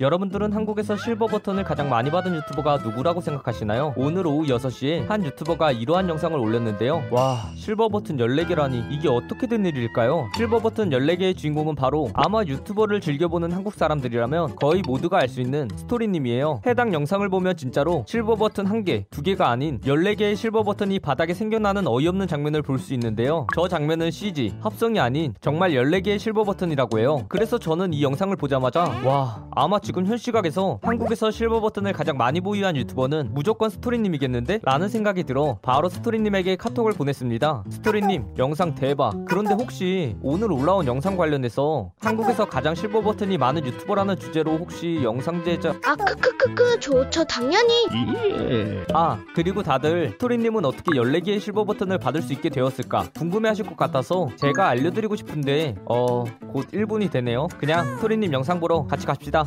여러분들은 한국에서 실버 버튼을 가장 많이 받은 유튜버가 누구라고 생각하시나요? 오늘 오후 6시에 한 유튜버가 이러한 영상을 올렸는데요. 와, 실버 버튼 14개라니 이게 어떻게 된 일일까요? 실버 버튼 14개의 주인공은 바로 아마 유튜버를 즐겨보는 한국 사람들이라면 거의 모두가 알 수 있는 스토리님이에요. 해당 영상을 보면 진짜로 실버 버튼 1개, 2개가 아닌 14개의 실버 버튼이 바닥에 생겨나는 어이없는 장면을 볼 수 있는데요. 저 장면은 CG, 합성이 아닌 정말 14개의 실버 버튼이라고 해요. 그래서 저는 이 영상을 보자마자 와, 아마 지금 현 시각에서 한국에서 실버 버튼을 가장 많이 보유한 유튜버는 무조건 스토리님이겠는데? 라는 생각이 들어 바로 스토리님에게 카톡을 보냈습니다. 스토리님, 영상 대박. 그런데 혹시 오늘 올라온 영상 관련해서 한국에서 가장 실버 버튼이 많은 유튜버라는 주제로 혹시 영상 제작 아 크크크크 저, 저 당연히 아 그리고 다들 스토리님은 어떻게 14개의 실버 버튼을 받을 수 있게 되었을까 궁금해하실 것 같아서 제가 알려드리고 싶은데 어 곧 1분이 되네요 그냥 스토리님 영상 보러 같이 갑시다